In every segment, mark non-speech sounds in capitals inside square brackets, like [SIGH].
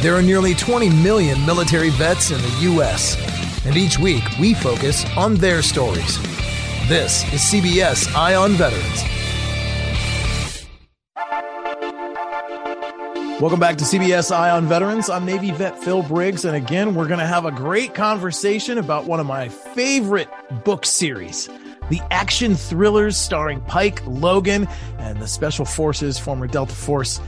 There are nearly 20 million military vets in the U.S., and each week we focus on their stories. This is CBS Eye on Veterans. Welcome back to CBS Eye on Veterans. I'm Navy vet Phil Briggs, and again, we're going to have a great conversation about one of my favorite book series. The action thrillers starring Pike Logan and the Special Forces, former Delta Force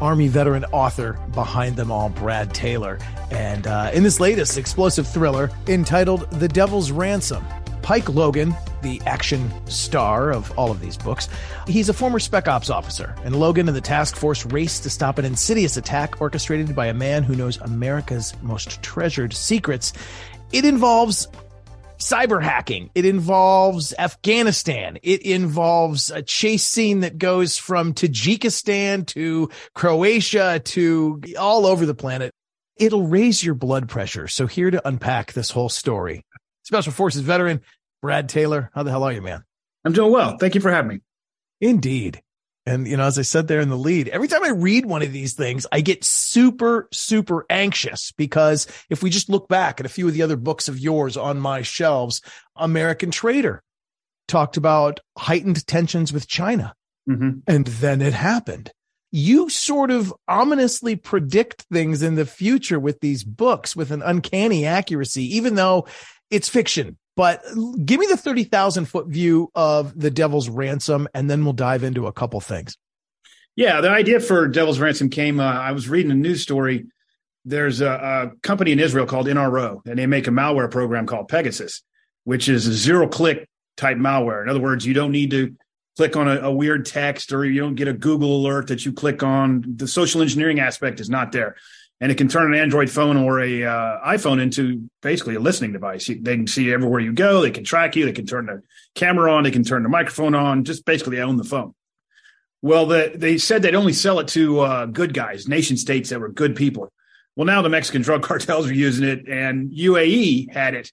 Army veteran author behind them all, Brad Taylor. And uh, in this latest explosive thriller entitled The Devil's Ransom, Pike Logan, the action star of all of these books, he's a former Spec Ops officer, and Logan and the task force race to stop an insidious attack orchestrated by a man who knows America's most treasured secrets. It involves cyber hacking. It involves Afghanistan. It involves a chase scene that goes from Tajikistan to Croatia to all over the planet. It'll raise your blood pressure. So here to unpack this whole story, Special Forces veteran Brad Taylor. How the hell are you, man? I'm doing well. Thank you for having me. Indeed. And, you know, as I said there in the lead, every time I read one of these things, I get super, super anxious because if we just look back at a few of the other books of yours on my shelves, American Traitor talked about heightened tensions with China. Mm-hmm. And then it happened. You sort of ominously predict things in the future with these books with an uncanny accuracy, even though it's fiction but give me the 30,000 foot view of the Devil's Ransom, and then we'll dive into a couple things. Yeah, the idea for Devil's Ransom came. Uh, I was reading a news story. There's a, a, company in Israel called NSO, and they make a malware program called Pegasus, which is a zero click type malware. In other words, you don't need to click on a, a weird text or you don't get a Google alert that you click on. The social engineering aspect is not there and it can turn an Android phone or a uh, iPhone into basically a listening device. They can see everywhere you go. They can track you. They can turn the camera on. They can turn the microphone on. Just basically own the phone. Well, the, they said they'd only sell it to uh, good guys, nation states that were good people. Well, now the Mexican drug [LAUGHS] cartels are using it, and UAE had it,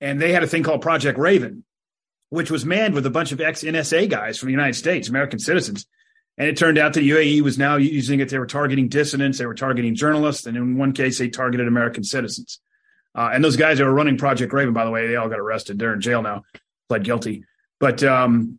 and they had a thing called Project Raven, which was manned with a bunch of ex NSA guys from the United States, American citizens and it turned out that UAE was now using it. They were targeting dissidents, they were targeting journalists, and in one case, they targeted American citizens. Uh, and those guys that were running Project Raven, by the way, they all got arrested. They're in jail now, pled guilty. But um,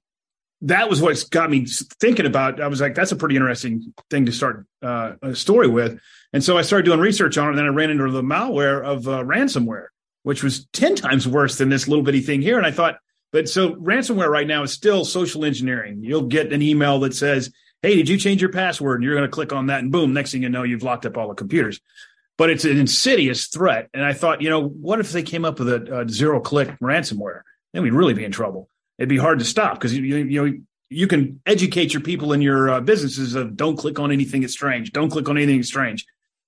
that was what got me thinking about. I was like, that's a pretty interesting thing to start uh, a story with. And so I started doing research on it. And then I ran into the malware of uh, ransomware, which was 10 times worse than this little bitty thing here. And I thought, but so ransomware right now is still social engineering. You'll get an email that says, Hey, did you change your password? And you're going to click on that and boom, next thing you know, you've locked up all the computers. But it's an insidious threat. And I thought, you know, what if they came up with a, a zero click ransomware? Then we'd really be in trouble. It'd be hard to stop because you, you know, you can educate your people in your uh, businesses of don't click on anything that's strange. Don't click on anything strange.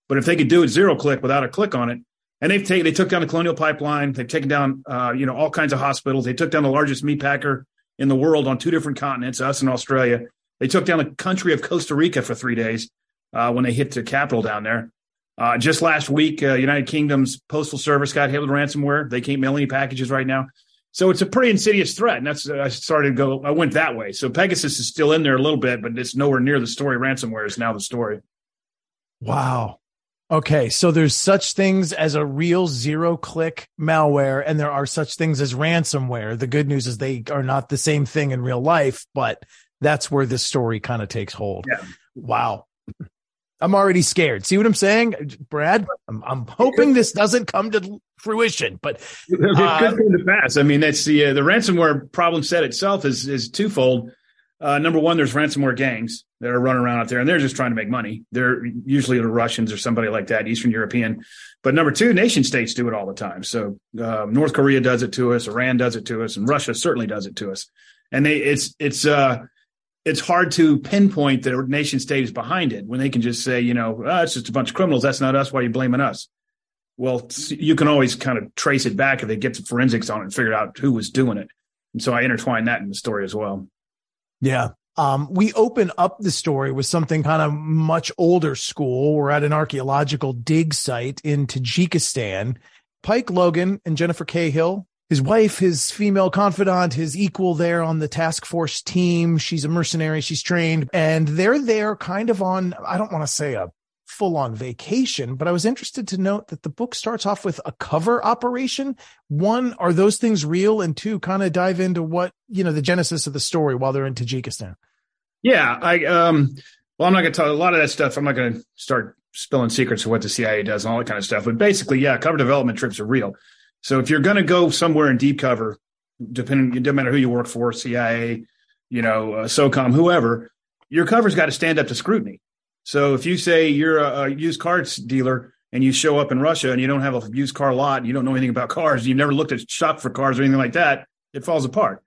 But if they could do it zero click without a click on it, and they've taken they took down the Colonial Pipeline. They've taken down uh, you know all kinds of hospitals. They took down the largest meat packer in the world on two different continents, us and Australia. They took down the country of Costa Rica for three days uh, when they hit the capital down there. Uh, just last week, uh, United Kingdom's postal service got hit with ransomware. They can't mail any packages right now. So it's a pretty insidious threat. And that's, I started to go, I went that way. So Pegasus is still in there a little bit, but it's nowhere near the story. Ransomware is now the story. Wow. Okay, so there's such things as a real zero click malware, and there are such things as ransomware. The good news is they are not the same thing in real life, but that's where this story kind of takes hold. Yeah. Wow. I'm already scared. See what I'm saying, Brad? I'm, I'm hoping this doesn't come to fruition, but it could uh, come to pass. I mean, that's the uh, the ransomware problem set itself is is twofold. Uh, number one, there's ransomware gangs that are running around out there, and they're just trying to make money. They're usually the Russians or somebody like that, Eastern European. But number two, nation states do it all the time. So uh, North Korea does it to us, Iran does it to us, and Russia certainly does it to us. And they, it's it's uh, it's hard to pinpoint that a nation state is behind it when they can just say, you know, oh, it's just a bunch of criminals. That's not us. Why are you blaming us? Well, you can always kind of trace it back if they get some forensics on it and figure out who was doing it. And so I intertwine that in the story as well. Yeah. Um, we open up the story with something kind of much older school. We're at an archaeological dig site in Tajikistan. Pike Logan and Jennifer Cahill, his wife, his female confidant, his equal there on the task force team. She's a mercenary. She's trained and they're there kind of on, I don't want to say a full on vacation, but I was interested to note that the book starts off with a cover operation. One, are those things real? And two, kind of dive into what, you know, the genesis of the story while they're in Tajikistan. Yeah. I, um, well, I'm not going to tell a lot of that stuff. I'm not going to start spilling secrets of what the CIA does and all that kind of stuff. But basically, yeah, cover development trips are real. So if you're going to go somewhere in deep cover, depending, it doesn't matter who you work for, CIA, you know, uh, SOCOM, whoever, your cover's got to stand up to scrutiny. So if you say you're a, a used cars dealer and you show up in Russia and you don't have a used car lot, and you don't know anything about cars, you've never looked at shop for cars or anything like that, it falls apart.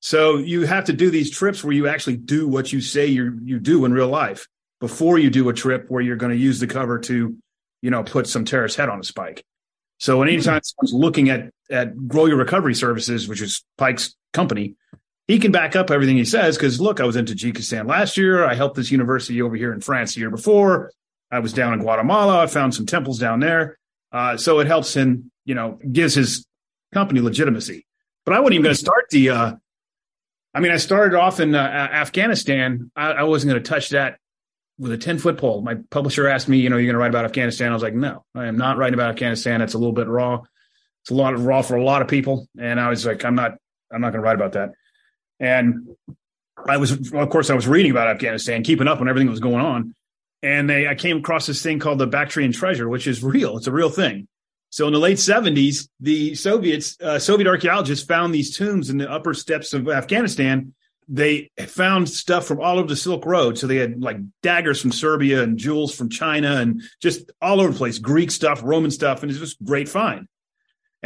So you have to do these trips where you actually do what you say you you do in real life before you do a trip where you're going to use the cover to, you know, put some terrorist head on a spike. So anytime hmm. someone's looking at at Grolier Recovery Services, which is Pike's company, he can back up everything he says because look, I was in Tajikistan last year. I helped this university over here in France the year before. I was down in Guatemala. I found some temples down there. Uh, so it helps him, you know, gives his company legitimacy. But I wasn't even going to start the. Uh, I mean, I started off in uh, Afghanistan. I, I wasn't going to touch that with a 10 foot pole. My publisher asked me, you know, you're going to write about Afghanistan. I was like, no, I am not writing about Afghanistan. It's a little bit raw. It's a lot of raw for a lot of people. And I was like, I'm not, I'm not going to write about that. And I was, of course, I was reading about Afghanistan, keeping up on everything that was going on. And they, I came across this thing called the Bactrian treasure, which is real. It's a real thing. So in the late 70s, the Soviets, uh, Soviet archaeologists found these tombs in the upper steppes of Afghanistan. They found stuff from all over the Silk Road. So they had like daggers from Serbia and jewels from China and just all over the place, Greek stuff, Roman stuff. And it's just great find.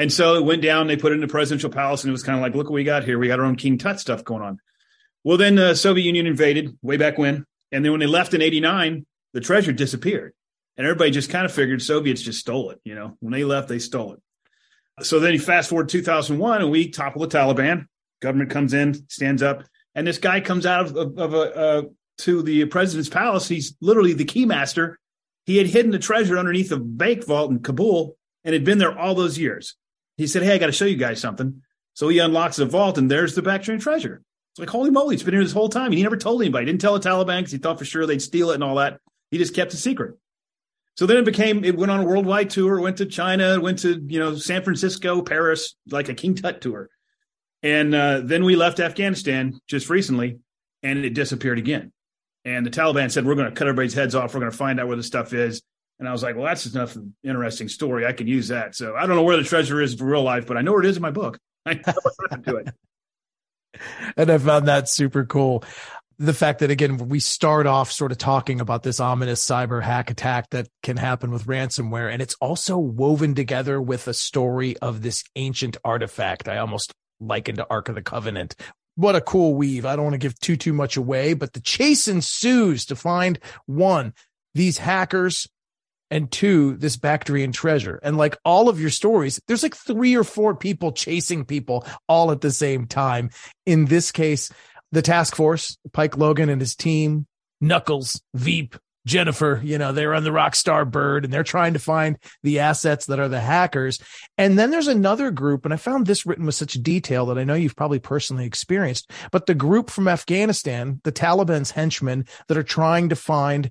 And so it went down, they put it in the presidential palace, and it was kind of like, look what we got here. We got our own King Tut stuff going on. Well, then the Soviet Union invaded way back when. And then when they left in 89, the treasure disappeared. And everybody just kind of figured Soviets just stole it. You know, when they left, they stole it. So then you fast forward 2001 and we topple the Taliban. Government comes in, stands up, and this guy comes out of, of, of a, uh, to the president's palace. He's literally the keymaster. He had hidden the treasure underneath a bank vault in Kabul and had been there all those years. He said, Hey, I got to show you guys something. So he unlocks the vault, and there's the Bactrian treasure. It's like, holy moly, it's been here this whole time. And he never told anybody. He didn't tell the Taliban because he thought for sure they'd steal it and all that. He just kept it secret. So then it became, it went on a worldwide tour, went to China, went to, you know, San Francisco, Paris, like a King Tut tour. And uh, then we left Afghanistan just recently and it disappeared again. And the Taliban said, we're going to cut everybody's heads off. We're going to find out where the stuff is. And I was like, well, that's enough interesting story. I can use that. So I don't know where the treasure is for real life, but I know where it is in my book. [LAUGHS] I know what to it. [LAUGHS] And I found that super cool. The fact that again, we start off sort of talking about this ominous cyber hack attack that can happen with ransomware. And it's also woven together with a story of this ancient artifact. I almost likened to Ark of the Covenant. What a cool weave. I don't want to give too, too much away, but the chase ensues to find one, these hackers and two, this Bactrian treasure. And like all of your stories, there's like three or four people chasing people all at the same time. In this case, the task force, Pike Logan and his team, Knuckles, Veep, Jennifer, you know, they're on the Rockstar Bird and they're trying to find the assets that are the hackers. And then there's another group, and I found this written with such detail that I know you've probably personally experienced, but the group from Afghanistan, the Taliban's henchmen that are trying to find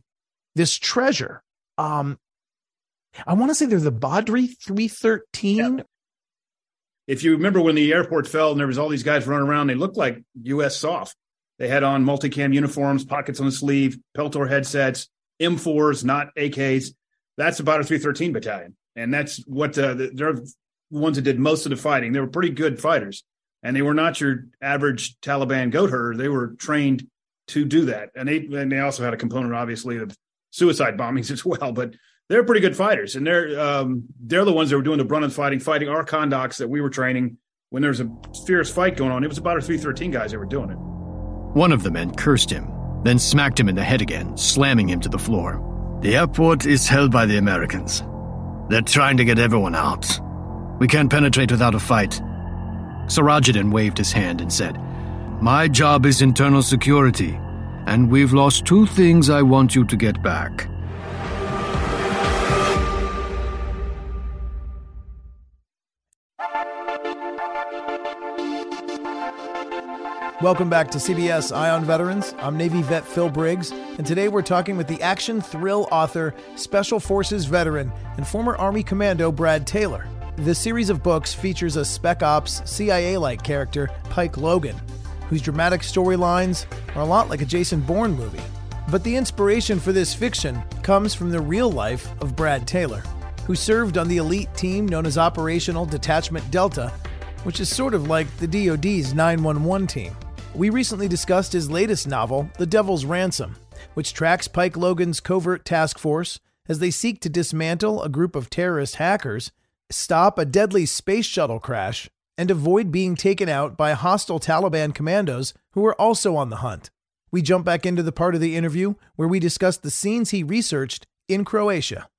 this treasure. Um, I want to say they're the Badri 313. Yeah. If you remember when the airport fell and there was all these guys running around, they looked like U.S. soft. They had on multicam uniforms, pockets on the sleeve, Peltor headsets, M4s, not AKs. That's about a 313 battalion. And that's what uh, they're the ones that did most of the fighting. They were pretty good fighters. And they were not your average Taliban goat herder. They were trained to do that. And they, and they also had a component, obviously, of suicide bombings [LAUGHS] as well. But they're pretty good fighters. And they're, um, they're the ones that were doing the brunt of fighting, fighting our conducts that we were training when there was a fierce fight going on. It was about our 313 guys that were doing it. One of the men cursed him then smacked him in the head again, slamming him to the floor. The airport is held by the Americans. They're trying to get everyone out. We can't penetrate without a fight. Sirajuddin waved his hand and said, My job is internal security, and we've lost two things I want you to get back. Welcome back to CBS Eye on Veterans. I'm Navy vet Phil Briggs, and today we're talking with the action thrill author, Special Forces veteran, and former Army Commando Brad Taylor. The series of books features a Spec Ops CIA like character, Pike Logan, whose dramatic storylines are a lot like a Jason Bourne movie. But the inspiration for this fiction comes from the real life of Brad Taylor, who served on the elite team known as Operational Detachment Delta, which is sort of like the DoD's 911 team. We recently discussed his latest novel, The Devil's Ransom, which tracks Pike Logan's covert task force as they seek to dismantle a group of terrorist hackers, stop a deadly space shuttle crash, and avoid being taken out by hostile Taliban commandos who are also on the hunt. We jump back into the part of the interview where we discuss the scenes he researched in Croatia.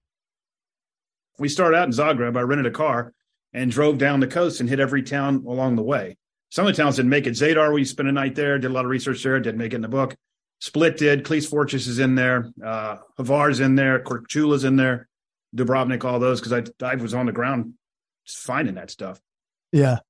We started out in Zagreb. I rented a car and drove down the coast and hit every town along the way. Some of the towns didn't make it. Zadar, we spent a night there, did a lot of research there, didn't make it in the book. Split did. Klis Fortress is in there. Uh, Hvar's in there. Korčula's in there. Dubrovnik, all those, because I, I was on the ground finding that stuff. Yeah.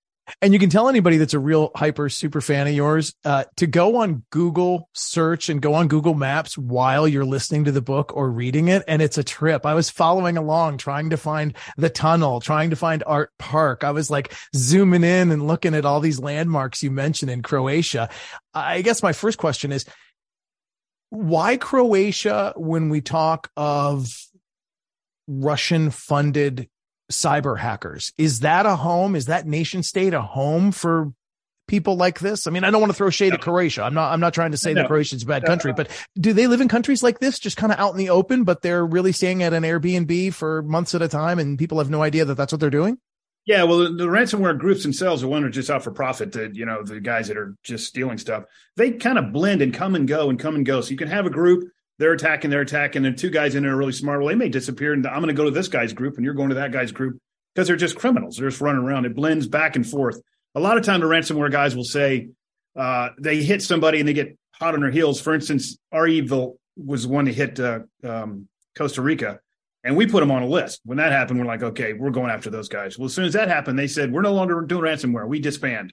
And you can tell anybody that's a real hyper super fan of yours uh, to go on Google search and go on Google Maps while you're listening to the book or reading it. And it's a trip. I was following along, trying to find the tunnel, trying to find Art Park. I was like zooming in and looking at all these landmarks you mentioned in Croatia. I guess my first question is why Croatia when we talk of Russian funded cyber hackers. Is that a home? Is that nation state a home for people like this? I mean, I don't want to throw shade no. at Croatia. I'm not, I'm not trying to say no. that Croatia's a bad no. country, but do they live in countries like this, just kind of out in the open, but they're really staying at an Airbnb for months at a time and people have no idea that that's what they're doing? Yeah, well, the, ransomware groups themselves are one are just out for profit. The, you know, the guys that are just stealing stuff, they kind of blend and come and go and come and go. So you can have a group they're attacking, they're attacking, and two guys in there are really smart. Well, they may disappear, and I'm going to go to this guy's group, and you're going to that guy's group because they're just criminals. They're just running around. It blends back and forth. A lot of time, the ransomware guys will say uh, they hit somebody and they get hot on their heels. For instance, REvil was one that hit uh, um, Costa Rica, and we put them on a list. When that happened, we're like, okay, we're going after those guys. Well, as soon as that happened, they said we're no longer doing ransomware. We disband.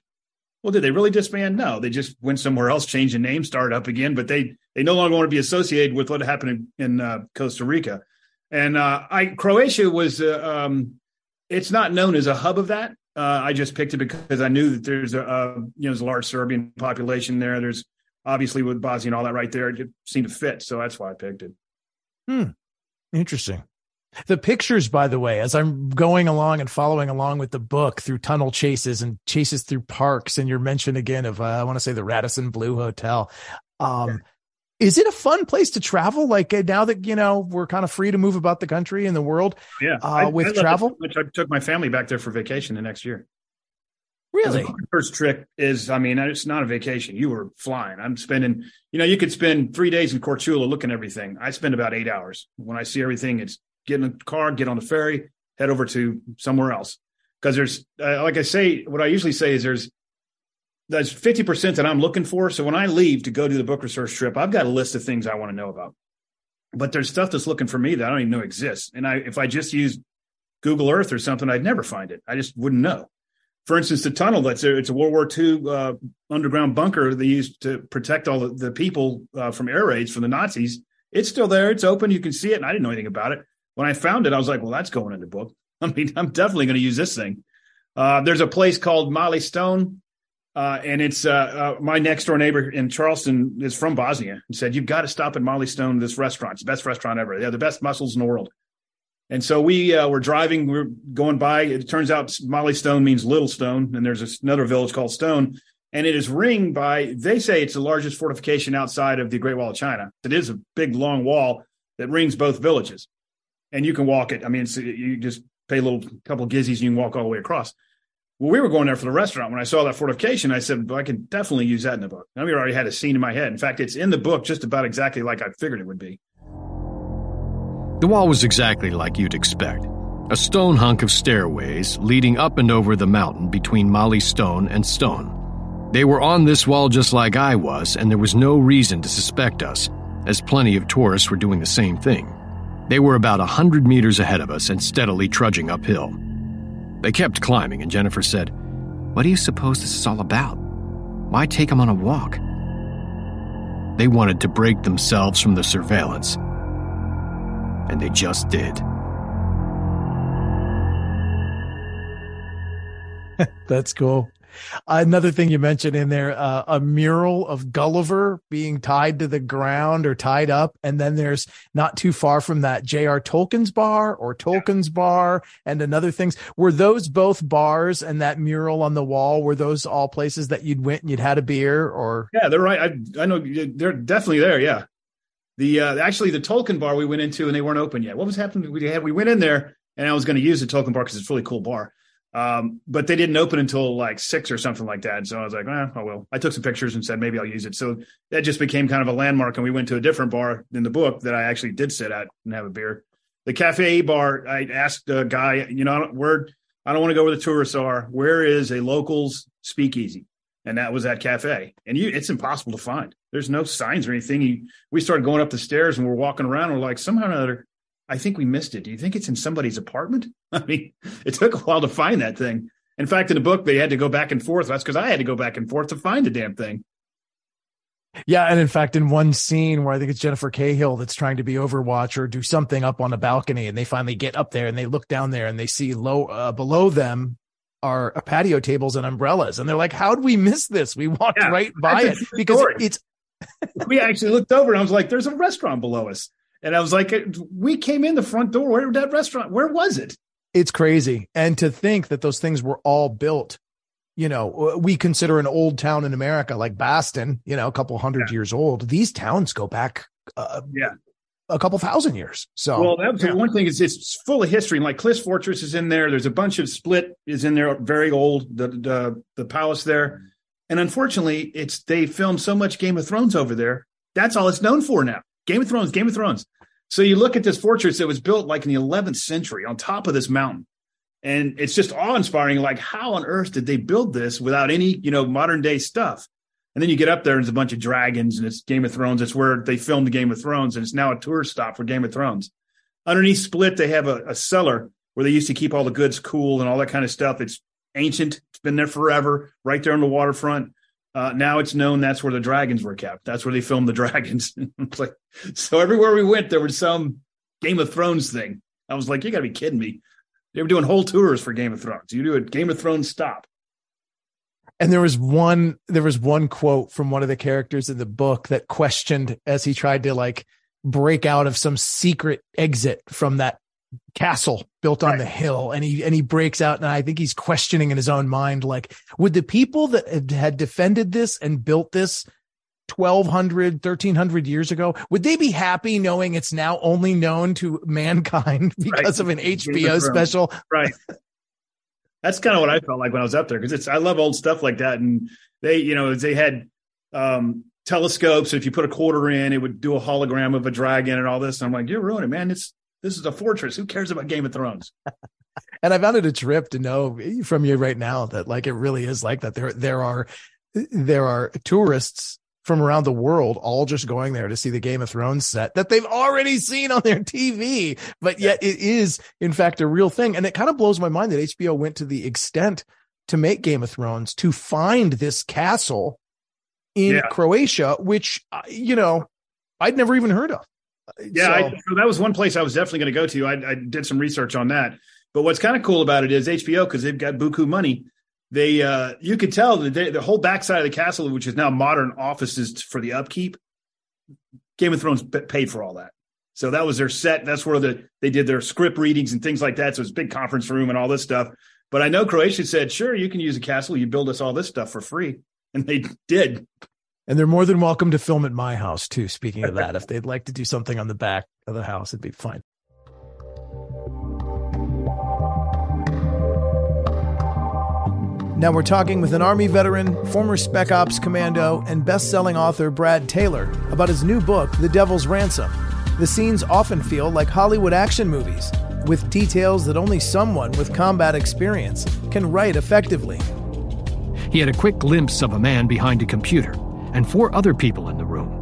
Well, did they really disband? No, they just went somewhere else, changed the name, started up again. But they they no longer want to be associated with what happened in, in uh, Costa Rica. And uh, I Croatia was uh, um, it's not known as a hub of that. Uh, I just picked it because I knew that there's a, you know there's a large Serbian population there. There's obviously with Bosnia and all that right there, it seemed to fit, so that's why I picked it. Hmm. Interesting. The pictures, by the way, as I'm going along and following along with the book through tunnel chases and chases through parks, and your mention again of, uh, I want to say the Radisson Blu Hotel. Um, yeah. Is it a fun place to travel? Like uh, now that, you know, we're kind of free to move about the country and the world yeah, uh, I, with I travel? Which I took my family back there for vacation the next year. Really? First trip is, I mean, it's not a vacation. You were flying. I'm spending, you know, you could spend three days in Korčula looking everything. I spend about eight hours. When I see everything, it's get in a car, get on the ferry, head over to somewhere else. Because there's, uh, like I say, what I usually say is there's that's 50% that I'm looking for. So when I leave to go do the book research trip, I've got a list of things I want to know about. but there's stuff that's looking for me that I don't even know exists. And I, if I just use Google Earth or something, I'd never find it. I just wouldn't know. For instance, the tunnel that's a, it's a World War II uh, underground bunker they used to protect all the, the people uh, from air raids from the Nazis. It's still there. It's open. You can see it. And I didn't know anything about it. When I found it, I was like, well, that's going in the book. [LAUGHS] I mean, I'm definitely going to use this thing. Uh, there's a place called Mali Ston uh, and it's uh, uh, my next door neighbor in Charleston is from Bosnia and said, You've got to stop at Mali Ston, this restaurant. It's the best restaurant ever. They have the best mussels in the world. And so we uh, were driving, we are going by. It turns out Mali Ston means little stone. And there's another village called Ston. And it is ringed by, they say it's the largest fortification outside of the Great Wall of China. It is a big, long wall that rings both villages. And you can walk it. I mean, you just pay a little couple gizzies and you can walk all the way across. Well, we were going there for the restaurant. When I saw that fortification, I said, well, I can definitely use that in the book. I mean, I already had a scene in my head. In fact, it's in the book just about exactly like I figured it would be. The wall was exactly like you'd expect a stone hunk of stairways leading up and over the mountain between Mali Ston and Ston. They were on this wall just like I was, and there was no reason to suspect us, as plenty of tourists were doing the same thing. They were about a hundred meters ahead of us and steadily trudging uphill. They kept climbing, and Jennifer said, What do you suppose this is all about? Why take them on a walk? They wanted to break themselves from the surveillance. And they just did. [LAUGHS] That's cool. Another thing you mentioned in there, uh, a mural of Gulliver being tied to the ground or tied up. And then there's not too far from that J.R. Tolkien's bar or Tolkien's yeah. bar and another things. Were those both bars and that mural on the wall? Were those all places that you'd went and you'd had a beer or? Yeah, they're right. I, I know they're definitely there. Yeah. The, uh, actually the Tolkien bar we went into and they weren't open yet. What was happening? We had, we went in there and I was going to use the Tolkien bar because it's a really cool bar um, but they didn't open until like six or something like that. So I was like, eh, oh well. I took some pictures and said maybe I'll use it. So that just became kind of a landmark. And we went to a different bar in the book that I actually did sit at and have a beer. The cafe bar. I asked a guy, you know, where I don't want to go where the tourists are. Where is a locals speakeasy? And that was that cafe. And you, it's impossible to find. There's no signs or anything. You, we started going up the stairs and we're walking around. And we're like, somehow or another, I think we missed it. Do you think it's in somebody's apartment? [LAUGHS] I mean, it took a while to find that thing. In fact, in the book, they had to go back and forth. That's because I had to go back and forth to find the damn thing. Yeah, and in fact, in one scene where I think it's Jennifer Cahill that's trying to be Overwatch or do something up on a balcony, and they finally get up there and they look down there and they see low uh, below them are patio tables and umbrellas, and they're like, "How did we miss this? We walked yeah, right by it because story. it's." [LAUGHS] we actually looked over and I was like, "There's a restaurant below us." And I was like, we came in the front door. Where that restaurant? Where was it? It's crazy. And to think that those things were all built, you know, we consider an old town in America like Boston, you know, a couple hundred yeah. years old. These towns go back, uh, yeah, a couple thousand years. So, well, that was yeah. one thing is it's full of history. And like Klis Fortress is in there. There's a bunch of Split is in there, very old. The the the palace there, and unfortunately, it's they filmed so much Game of Thrones over there. That's all it's known for now. Game of Thrones, Game of Thrones. So you look at this fortress that was built like in the 11th century on top of this mountain. And it's just awe inspiring. Like, how on earth did they build this without any, you know, modern day stuff? And then you get up there and there's a bunch of dragons and it's Game of Thrones. It's where they filmed Game of Thrones and it's now a tourist stop for Game of Thrones. Underneath Split, they have a, a cellar where they used to keep all the goods cool and all that kind of stuff. It's ancient. It's been there forever, right there on the waterfront. Uh, now it's known that's where the dragons were kept. That's where they filmed the [LAUGHS] dragons. like, so everywhere we went, there was some Game of Thrones thing. I was like, you got to be kidding me. They were doing whole tours for Game of Thrones. You do a Game of Thrones stop. And there was one, there was one quote from one of the characters in the book that questioned as he tried to like break out of some secret exit from that castle built on right. the hill and he and he breaks out and i think he's questioning in his own mind like would the people that had defended this and built this 1200 1300 years ago would they be happy knowing it's now only known to mankind [LAUGHS] because right. of an hbo special right that's kind of what i felt like when i was up there because it's i love old stuff like that and they you know they had um telescopes if you put a quarter in it would do a hologram of a dragon and all this and i'm like you're ruining man it's this is a fortress. Who cares about Game of Thrones? [LAUGHS] and I found it a trip to know from you right now that like it really is like that. There there are there are tourists from around the world all just going there to see the Game of Thrones set that they've already seen on their TV. But yet it is, in fact, a real thing. And it kind of blows my mind that HBO went to the extent to make Game of Thrones to find this castle in yeah. Croatia, which, uh, you know, I'd never even heard of. Yeah, so, I, so that was one place I was definitely going to go to. I, I did some research on that. But what's kind of cool about it is HBO because they've got buku money. They uh, you could tell that they, the whole backside of the castle, which is now modern offices for the upkeep. Game of Thrones paid for all that, so that was their set. That's where the they did their script readings and things like that. So it's a big conference room and all this stuff. But I know Croatia said, "Sure, you can use a castle. You build us all this stuff for free," and they did. And they're more than welcome to film at my house too. Speaking of that, [LAUGHS] if they'd like to do something on the back of the house, it'd be fine. Now we're talking with an Army veteran, former Spec Ops commando, and best selling author Brad Taylor about his new book, The Devil's Ransom. The scenes often feel like Hollywood action movies, with details that only someone with combat experience can write effectively. He had a quick glimpse of a man behind a computer and four other people in the room.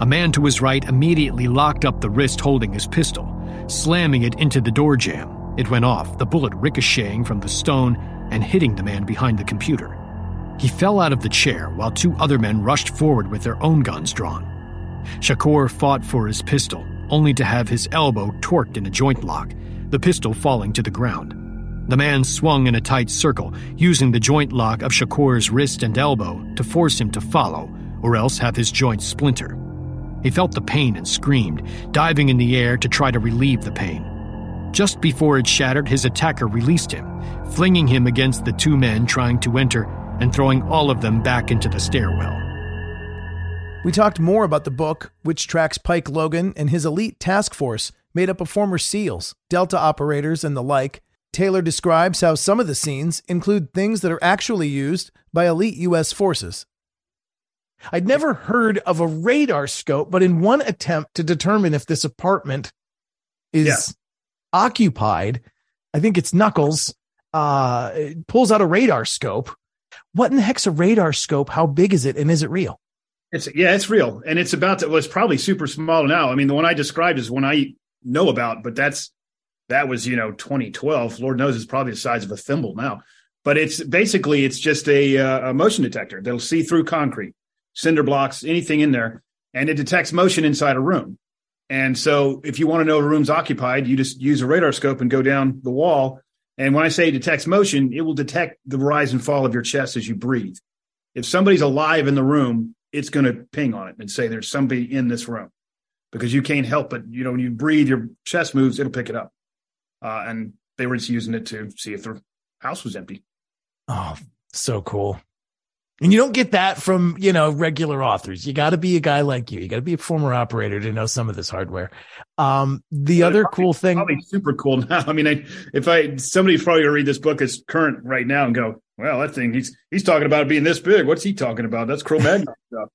A man to his right immediately locked up the wrist holding his pistol, slamming it into the door jamb. It went off, the bullet ricocheting from the stone and hitting the man behind the computer. He fell out of the chair while two other men rushed forward with their own guns drawn. Shakur fought for his pistol, only to have his elbow torqued in a joint lock, the pistol falling to the ground. The man swung in a tight circle, using the joint lock of Shakur's wrist and elbow to force him to follow, or else have his joints splinter. He felt the pain and screamed, diving in the air to try to relieve the pain. Just before it shattered, his attacker released him, flinging him against the two men trying to enter and throwing all of them back into the stairwell. We talked more about the book, which tracks Pike Logan and his elite task force made up of former SEALs, Delta operators, and the like. Taylor describes how some of the scenes include things that are actually used by elite U.S. forces. I'd never heard of a radar scope, but in one attempt to determine if this apartment is yeah. occupied, I think it's Knuckles, uh, pulls out a radar scope. What in the heck's a radar scope? How big is it? And is it real? It's yeah, it's real. And it's about to, well, it's probably super small now. I mean, the one I described is one I know about, but that's, that was, you know, 2012. Lord knows it's probably the size of a thimble now. But it's basically, it's just a, uh, a motion detector that'll see through concrete cinder blocks, anything in there, and it detects motion inside a room. And so if you want to know a room's occupied, you just use a radar scope and go down the wall. And when I say detects motion, it will detect the rise and fall of your chest as you breathe. If somebody's alive in the room, it's going to ping on it and say there's somebody in this room because you can't help it. You know, when you breathe, your chest moves, it'll pick it up. Uh, and they were just using it to see if the house was empty. Oh, so cool. And you don't get that from, you know, regular authors. You got to be a guy like you. You got to be a former operator to know some of this hardware. Um, the but other cool thing, probably super cool now. [LAUGHS] I mean, I, if I, somebody's probably gonna read this book as current right now and go, well, that thing, he's, he's talking about being this big. What's he talking about? That's Cro-Magnon [LAUGHS] stuff.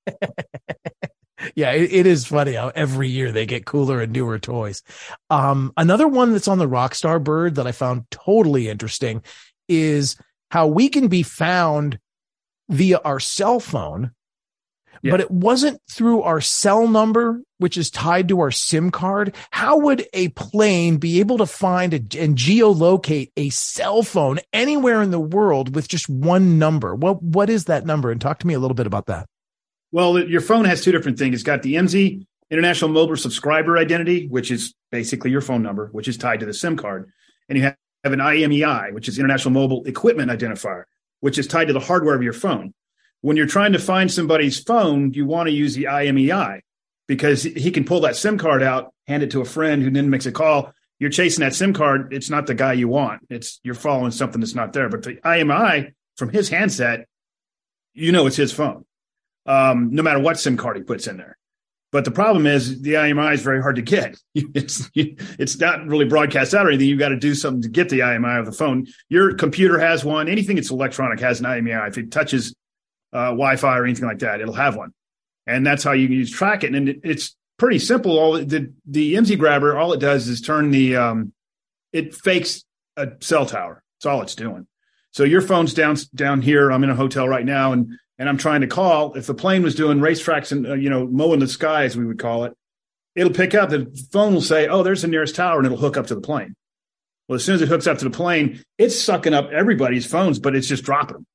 yeah, it, it is funny how every year they get cooler and newer toys. Um, another one that's on the Rockstar bird that I found totally interesting is how we can be found via our cell phone, yeah. but it wasn't through our cell number, which is tied to our SIM card. How would a plane be able to find a, and geolocate a cell phone anywhere in the world with just one number? What, what is that number? And talk to me a little bit about that. Well, your phone has two different things. It's got the IMSI International Mobile Subscriber Identity, which is basically your phone number, which is tied to the SIM card. And you have an IMEI, which is International Mobile Equipment Identifier which is tied to the hardware of your phone. When you're trying to find somebody's phone, you want to use the IMEI because he can pull that SIM card out, hand it to a friend who then makes a call. You're chasing that SIM card. It's not the guy you want. It's you're following something that's not there. But the IMEI from his handset, you know, it's his phone, um, no matter what SIM card he puts in there. But the problem is the IMEI is very hard to get. [LAUGHS] It's it's not really broadcast out or anything. You've got to do something to get the IMEI of the phone. Your computer has one. Anything that's electronic has an IMEI. If it touches uh, Wi-Fi or anything like that, it'll have one, and that's how you can use track it. And it, it's pretty simple. All the the IMSI grabber, all it does is turn the um, it fakes a cell tower. That's all it's doing. So your phone's down down here. I'm in a hotel right now, and and I'm trying to call, if the plane was doing racetracks and uh, you know mowing the sky as we would call it, it'll pick up. The phone will say, "Oh, there's the nearest tower," and it'll hook up to the plane. Well, as soon as it hooks up to the plane, it's sucking up everybody's phones, but it's just dropping them.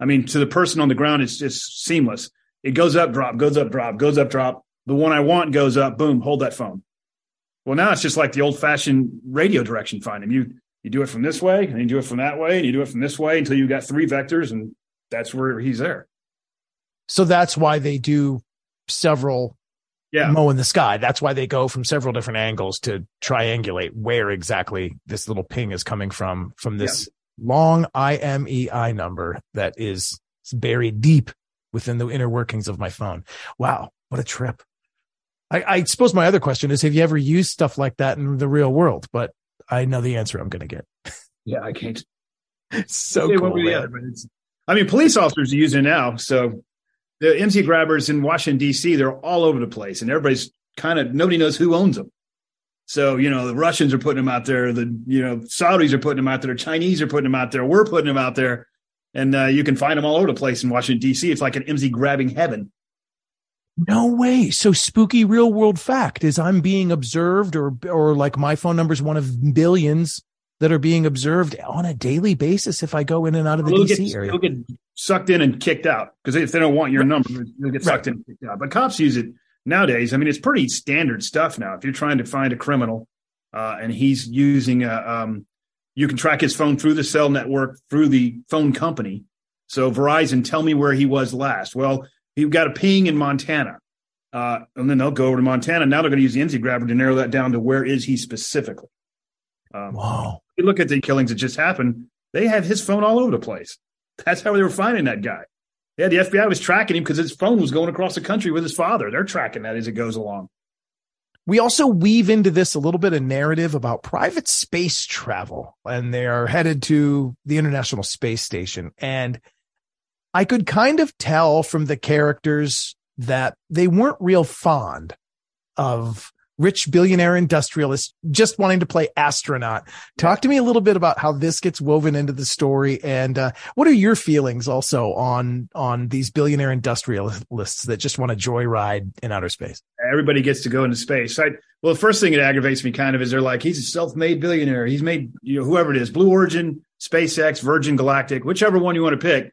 I mean, to the person on the ground, it's just seamless. It goes up, drop, goes up, drop, goes up, drop. The one I want goes up, boom, hold that phone. Well, now it's just like the old fashioned radio direction finding. You you do it from this way, and you do it from that way, and you do it from this way until you got three vectors, and that's where he's there. So that's why they do several yeah. mow in the sky. That's why they go from several different angles to triangulate where exactly this little ping is coming from from this yeah. long IMEI number that is buried deep within the inner workings of my phone. Wow, what a trip. I, I suppose my other question is have you ever used stuff like that in the real world? But I know the answer I'm going to get. [LAUGHS] Yeah, I can't. so cool. I mean, police officers are using it now. So the IMSI grabbers in Washington, D.C., they're all over the place and everybody's kind of, nobody knows who owns them. So, you know, the Russians are putting them out there. The, you know, Saudis are putting them out there. Chinese are putting them out there. We're putting them out there. And uh, you can find them all over the place in Washington, D.C. It's like an IMSI grabbing heaven. No way. So spooky real world fact is I'm being observed or, or like my phone number is one of billions that are being observed on a daily basis if I go in and out of the DC get, area. You'll get sucked in and kicked out because if they don't want your number, you'll get sucked right. in and kicked out. But cops use it nowadays. I mean, it's pretty standard stuff now. If you're trying to find a criminal uh, and he's using a, um, you can track his phone through the cell network through the phone company. So Verizon, tell me where he was last. Well, he got a ping in Montana. Uh, and then they'll go over to Montana. Now they're going to use the IMSI grabber to narrow that down to where is he specifically. Um, wow you look at the killings that just happened, they have his phone all over the place. That's how they were finding that guy. Yeah, the FBI was tracking him because his phone was going across the country with his father. They're tracking that as it goes along. We also weave into this a little bit of narrative about private space travel, and they are headed to the International Space Station. And I could kind of tell from the characters that they weren't real fond of rich billionaire industrialist just wanting to play astronaut. Talk to me a little bit about how this gets woven into the story and uh, what are your feelings also on on these billionaire industrialists that just want to joyride in outer space? Everybody gets to go into space. I, well, the first thing that aggravates me kind of is they're like, he's a self-made billionaire. He's made, you know, whoever it is, Blue Origin, SpaceX, Virgin Galactic, whichever one you want to pick.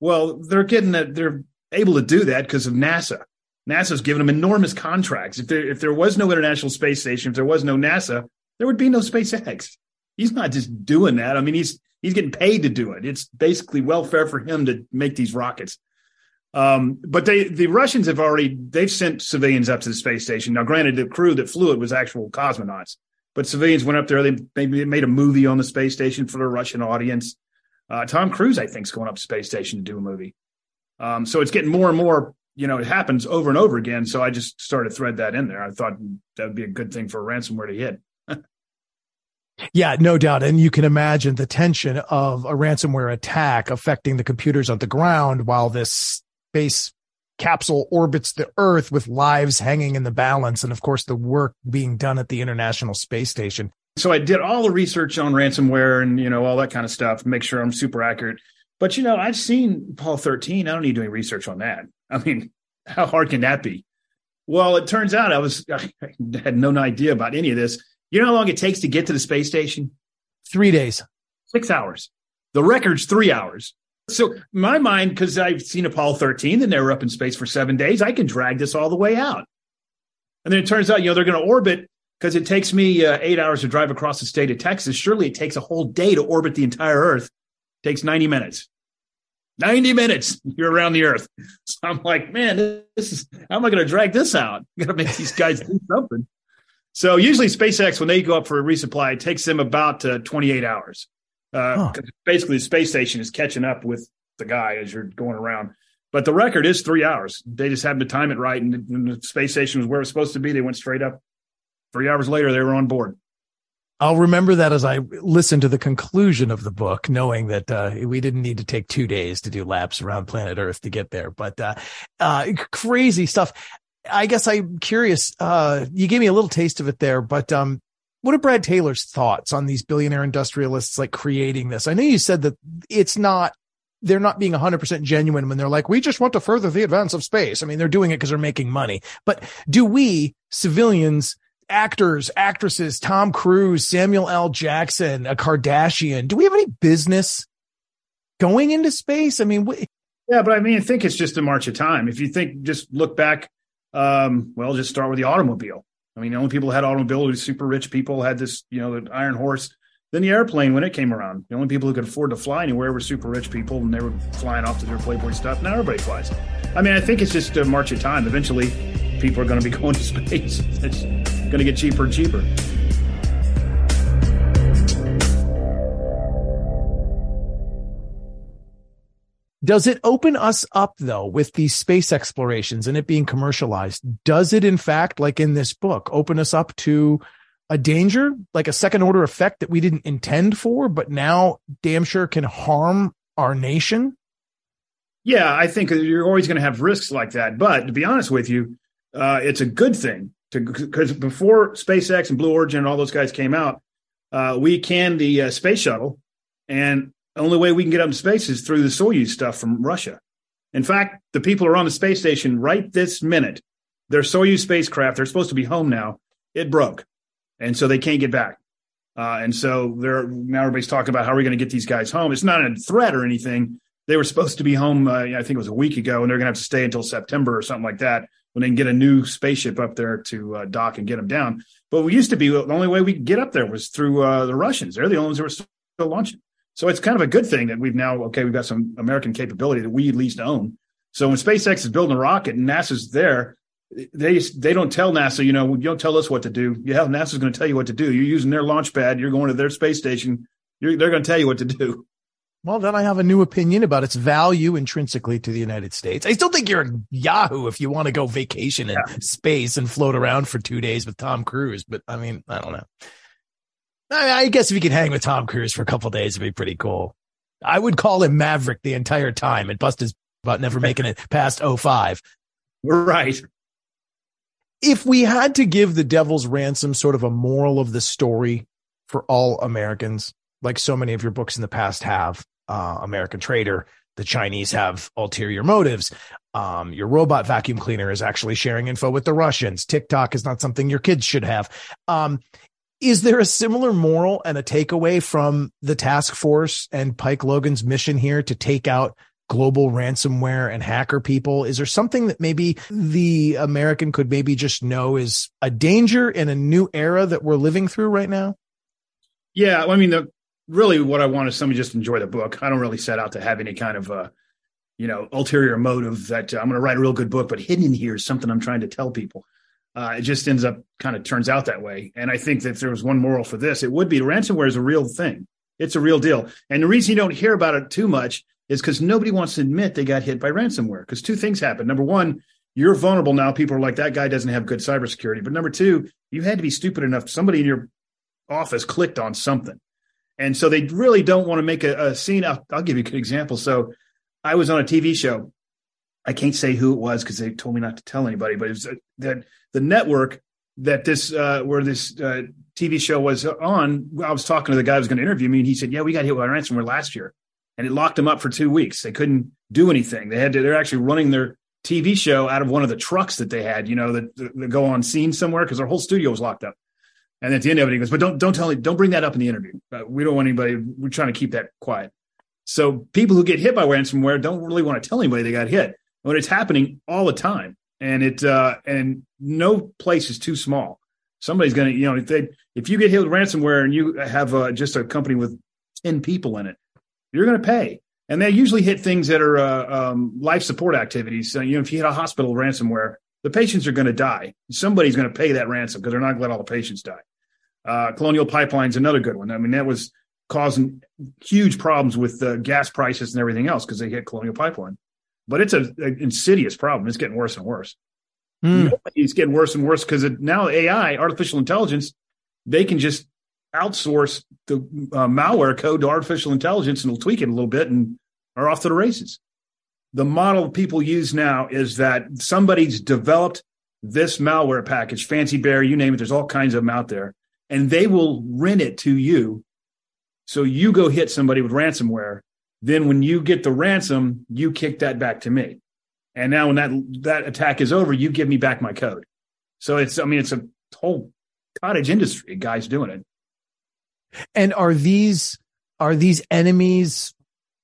Well, they're getting that they're able to do that because of NASA. NASA's given them enormous contracts. If there if there was no International Space Station, if there was no NASA, there would be no SpaceX. He's not just doing that. I mean, he's he's getting paid to do it. It's basically welfare for him to make these rockets. Um, but they the Russians have already they've sent civilians up to the space station. Now, granted, the crew that flew it was actual cosmonauts, but civilians went up there. They maybe made a movie on the space station for the Russian audience. Uh, Tom Cruise, I think, is going up to space station to do a movie. Um, so it's getting more and more you know, it happens over and over again. So I just started to thread that in there. I thought that would be a good thing for ransomware to hit. [LAUGHS] yeah, no doubt. And you can imagine the tension of a ransomware attack affecting the computers on the ground while this space capsule orbits the earth with lives hanging in the balance. And of course, the work being done at the International Space Station. So I did all the research on ransomware and, you know, all that kind of stuff, make sure I'm super accurate. But, you know, I've seen Apollo 13. I don't need doing research on that. I mean, how hard can that be? Well, it turns out I was [LAUGHS] I had no idea about any of this. You know how long it takes to get to the space station? Three days, six hours. The record's three hours. So my mind, because I've seen Apollo 13, and they were up in space for seven days, I can drag this all the way out. And then it turns out, you know, they're going to orbit because it takes me uh, eight hours to drive across the state of Texas. Surely it takes a whole day to orbit the entire Earth. It takes 90 minutes. 90 minutes you're around the earth. So I'm like, man, this is how am I going to drag this out? I got to make these guys do something. So usually SpaceX, when they go up for a resupply, it takes them about uh, 28 hours. Uh, huh. Basically, the space station is catching up with the guy as you're going around. But the record is three hours. They just happened to time it right, and the space station was where it was supposed to be. They went straight up. Three hours later, they were on board. I'll remember that as I listen to the conclusion of the book, knowing that uh, we didn't need to take two days to do laps around planet Earth to get there. But uh, uh, crazy stuff. I guess I'm curious. Uh, you gave me a little taste of it there, but um, what are Brad Taylor's thoughts on these billionaire industrialists like creating this? I know you said that it's not they're not being 100% genuine when they're like, we just want to further the advance of space. I mean, they're doing it because they're making money. But do we civilians, actors, actresses, Tom Cruise, Samuel L. Jackson, a Kardashian, do we have any business going into space? I mean, we- yeah, but I mean, I think it's just a march of time. If you think, just look back, um, well, just start with the automobile. I mean, the only people who had automobile were super rich people had this, you know, the iron horse. Then the airplane when it came around. The only people who could afford to fly anywhere were super rich people, and they were flying off to their Playboy stuff. Now everybody flies. I mean, I think it's just a march of time. Eventually, people are going to be [LAUGHS] going to space. Going to get cheaper and cheaper. Does it open us up though with these space explorations and it being commercialized? Does it in fact, like in this book, open us up to a danger, like a second order effect that we didn't intend for, but now damn sure can harm our nation? Yeah, I think you're always going to have risks like that. But to be honest with you, uh, it's a good thing because before SpaceX and Blue Origin and all those guys came out, uh, we canned the uh, space shuttle, and the only way we can get up in space is through the Soyuz stuff from Russia. In fact, the people are on the space station right this minute, their Soyuz spacecraft, they're supposed to be home now. It broke, and so they can't get back. Uh, and so they're now everybody's talking about how are we going to get these guys home. It's not a threat or anything. They were supposed to be home, uh, I think it was a week ago, and they're going to have to stay until September or something like that when they can get a new spaceship up there to uh, dock and get them down. But we used to be the only way we could get up there was through uh, the Russians. They're the only ones who were still launching. So it's kind of a good thing that we've now okay, we've got some American capability that we at least own. So when SpaceX is building a rocket and NASA's there, they they don't tell NASA, you know, you don't tell us what to do. Yeah, NASA's going to tell you what to do. You're using their launch pad. You're going to their space station. You're, they're going to tell you what to do. Well, then I have a new opinion about its value intrinsically to the United States. I still think you're a Yahoo if you want to go vacation in yeah. space and float around for two days with Tom Cruise. But I mean, I don't know. I, I guess if you could hang with Tom Cruise for a couple days, it'd be pretty cool. I would call him Maverick the entire time and bust his butt never making it past 05. Right. If we had to give the devil's ransom sort of a moral of the story for all Americans, like so many of your books in the past have, uh, American Traitor, the Chinese have ulterior motives. Um, your robot vacuum cleaner is actually sharing info with the Russians. TikTok is not something your kids should have. Um, is there a similar moral and a takeaway from the task force and Pike Logan's mission here to take out global ransomware and hacker people? Is there something that maybe the American could maybe just know is a danger in a new era that we're living through right now? Yeah, I mean, the, really, what I want is somebody just enjoy the book. I don't really set out to have any kind of, uh, you know, ulterior motive that uh, I'm going to write a real good book, but hidden in here is something I'm trying to tell people. Uh, it just ends up kind of turns out that way. And I think that if there was one moral for this, it would be ransomware is a real thing. It's a real deal. And the reason you don't hear about it too much is because nobody wants to admit they got hit by ransomware. Because two things happen. Number one, you're vulnerable now. People are like, that guy doesn't have good cybersecurity. But number two, you had to be stupid enough. Somebody in your office clicked on something. And so they really don't want to make a, a scene. I'll, I'll give you a good example. So I was on a TV show I can't say who it was because they told me not to tell anybody, but it was uh, that the network that this uh, where this uh, TV show was on. I was talking to the guy who was going to interview me, and he said, "Yeah, we got hit by ransomware last year, and it locked them up for two weeks. They couldn't do anything. They had to. They're actually running their TV show out of one of the trucks that they had, you know, that, that go on scene somewhere because their whole studio was locked up. And at the end of it, he goes, "But don't don't tell don't bring that up in the interview. Uh, we don't want anybody. We're trying to keep that quiet." So people who get hit by ransomware don't really want to tell anybody they got hit when it's happening all the time and it uh and no place is too small somebody's gonna you know if they if you get hit with ransomware and you have uh, just a company with 10 people in it you're gonna pay and they usually hit things that are uh, um, life support activities so you know if you hit a hospital ransomware the patients are going to die somebody's going to pay that ransom because they're not going to let all the patients die uh, colonial pipeline's another good one i mean that was causing huge problems with uh, gas prices and everything else because they hit colonial pipeline but it's an insidious problem. It's getting worse and worse. Mm. It's getting worse and worse because now AI, artificial intelligence, they can just outsource the uh, malware code to artificial intelligence and will tweak it a little bit and are off to the races. The model people use now is that somebody's developed this malware package, Fancy Bear, you name it. There's all kinds of them out there, and they will rent it to you. So you go hit somebody with ransomware Then when you get the ransom, you kick that back to me. And now when that that attack is over, you give me back my code. So it's I mean it's a whole cottage industry guys doing it. And are these are these enemies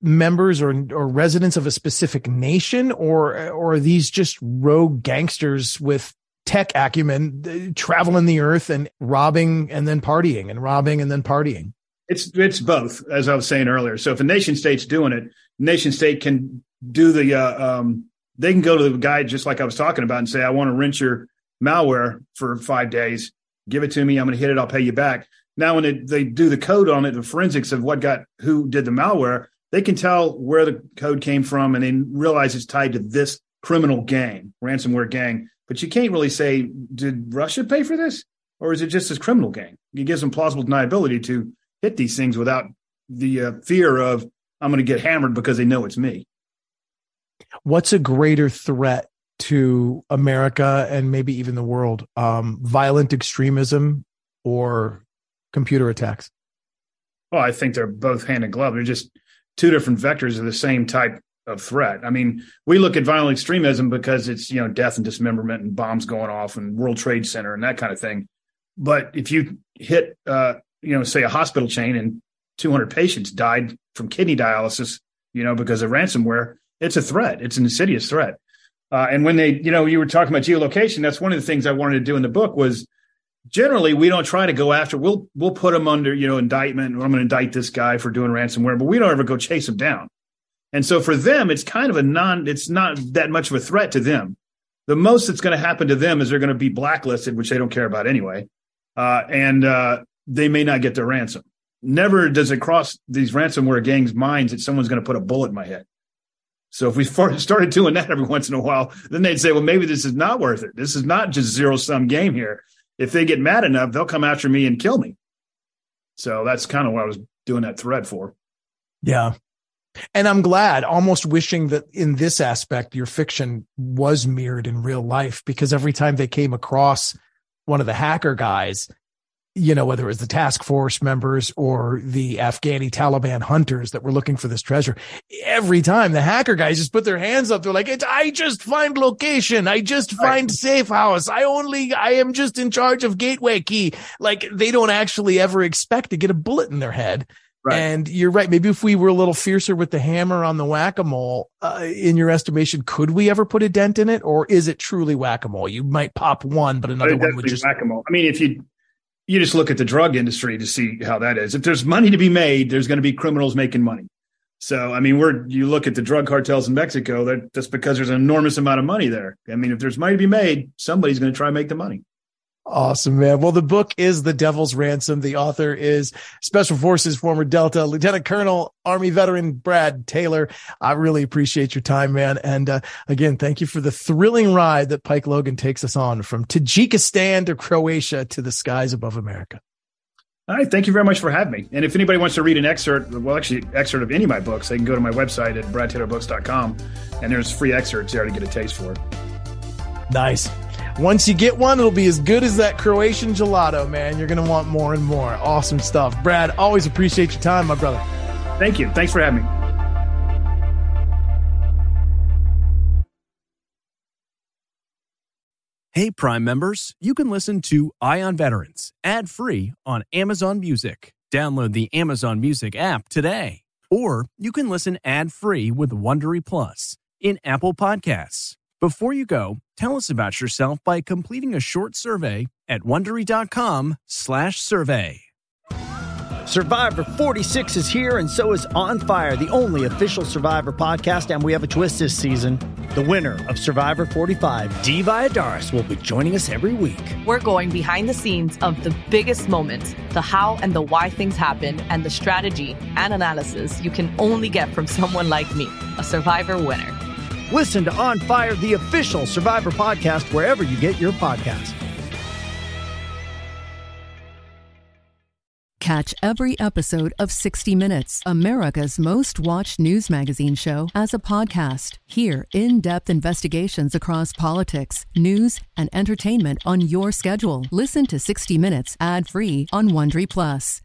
members or or residents of a specific nation or or are these just rogue gangsters with tech acumen uh, traveling the earth and robbing and then partying and robbing and then partying. It's it's both as i was saying earlier. So if a nation state's doing it nation state can do the uh, um, they can go to the guy just like i was talking about and say i want to rent your malware for five days. Give it to me. I'm going to hit it. I'll pay you back. Now when they, they do the code on it the forensics of what got who did the malware they can tell where the code came from and they realize it's tied to this criminal gang, ransomware gang. But you can't really say, did Russia pay for this? Or is it just this criminal gang? It gives them plausible deniability to hit these things without the uh, fear of, I'm going to get hammered because they know it's me. What's a greater threat to America and maybe even the world? Um, violent extremism or computer attacks? Well, I think they're both hand in glove. They're just two different vectors of the same type of threat. I mean, we look at violent extremism because it's, you know, death and dismemberment and bombs going off and World Trade Center and that kind of thing. But if you hit, uh, you know, say a hospital chain and 200 patients died from kidney dialysis, you know, because of ransomware, it's a threat. It's an insidious threat. Uh, and when they, you know, you were talking about geolocation, that's one of the things I wanted to do in the book was generally we don't try to go after we'll we'll put them under you know indictment i'm going to indict this guy for doing ransomware but we don't ever go chase him down and so for them it's kind of a non it's not that much of a threat to them the most that's going to happen to them is they're going to be blacklisted which they don't care about anyway uh, and uh, they may not get their ransom never does it cross these ransomware gangs minds that someone's going to put a bullet in my head so if we [LAUGHS] started doing that every once in a while then they'd say well maybe this is not worth it this is not just zero sum game here if they get mad enough, they'll come after me and kill me. So that's kind of what I was doing that thread for. Yeah. And I'm glad, almost wishing that in this aspect, your fiction was mirrored in real life because every time they came across one of the hacker guys, you know, whether it was the task force members or the Afghani Taliban hunters that were looking for this treasure, every time the hacker guys just put their hands up, they're like, it's, I just find location. I just find safe house. I only, I am just in charge of gateway key. Like they don't actually ever expect to get a bullet in their head. Right. And you're right. Maybe if we were a little fiercer with the hammer on the whack a mole, uh, in your estimation, could we ever put a dent in it, or is it truly whack a mole? You might pop one, but another one would just whack a mole. I mean, if you you just look at the drug industry to see how that is. If there's money to be made, there's going to be criminals making money. So, I mean, we're you look at the drug cartels in Mexico. That that's because there's an enormous amount of money there. I mean, if there's money to be made, somebody's going to try and make the money. Awesome, man. Well, the book is The Devil's Ransom. The author is Special Forces former Delta Lieutenant Colonel Army veteran Brad Taylor. I really appreciate your time, man. And uh, again, thank you for the thrilling ride that Pike Logan takes us on from Tajikistan to Croatia to the skies above America. All right. Thank you very much for having me. And if anybody wants to read an excerpt, well, actually, excerpt of any of my books, they can go to my website at bradtaylorbooks.com and there's free excerpts there to get a taste for it. Nice. Once you get one, it'll be as good as that Croatian gelato, man. You're going to want more and more. Awesome stuff. Brad, always appreciate your time, my brother. Thank you. Thanks for having me. Hey, Prime members, you can listen to Eye on Veterans ad free on Amazon Music. Download the Amazon Music app today. Or you can listen ad free with Wondery Plus in Apple Podcasts. Before you go, tell us about yourself by completing a short survey at wondery.com/survey. Survivor 46 is here, and so is On Fire, the only official Survivor podcast. And we have a twist this season. The winner of Survivor 45, Dee Valladares, will be joining us every week. We're going behind the scenes of the biggest moments, the how and the why things happen, and the strategy and analysis you can only get from someone like me, a Survivor winner. Listen to On Fire, the official Survivor podcast, wherever you get your podcasts. Catch every episode of 60 Minutes, America's most watched news magazine show, as a podcast. Hear in depth investigations across politics, news, and entertainment on your schedule. Listen to 60 Minutes ad free on Wondery Plus.